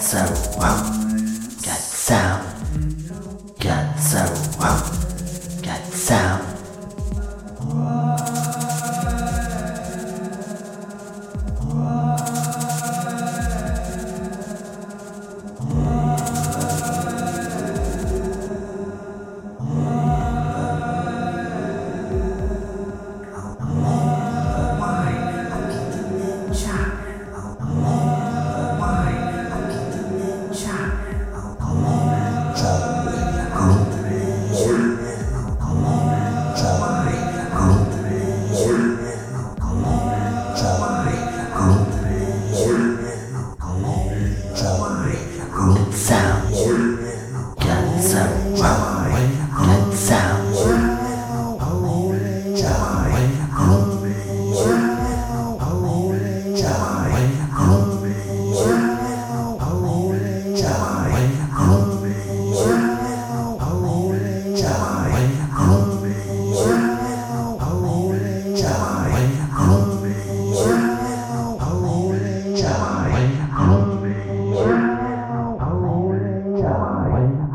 So, well, Ciao. trời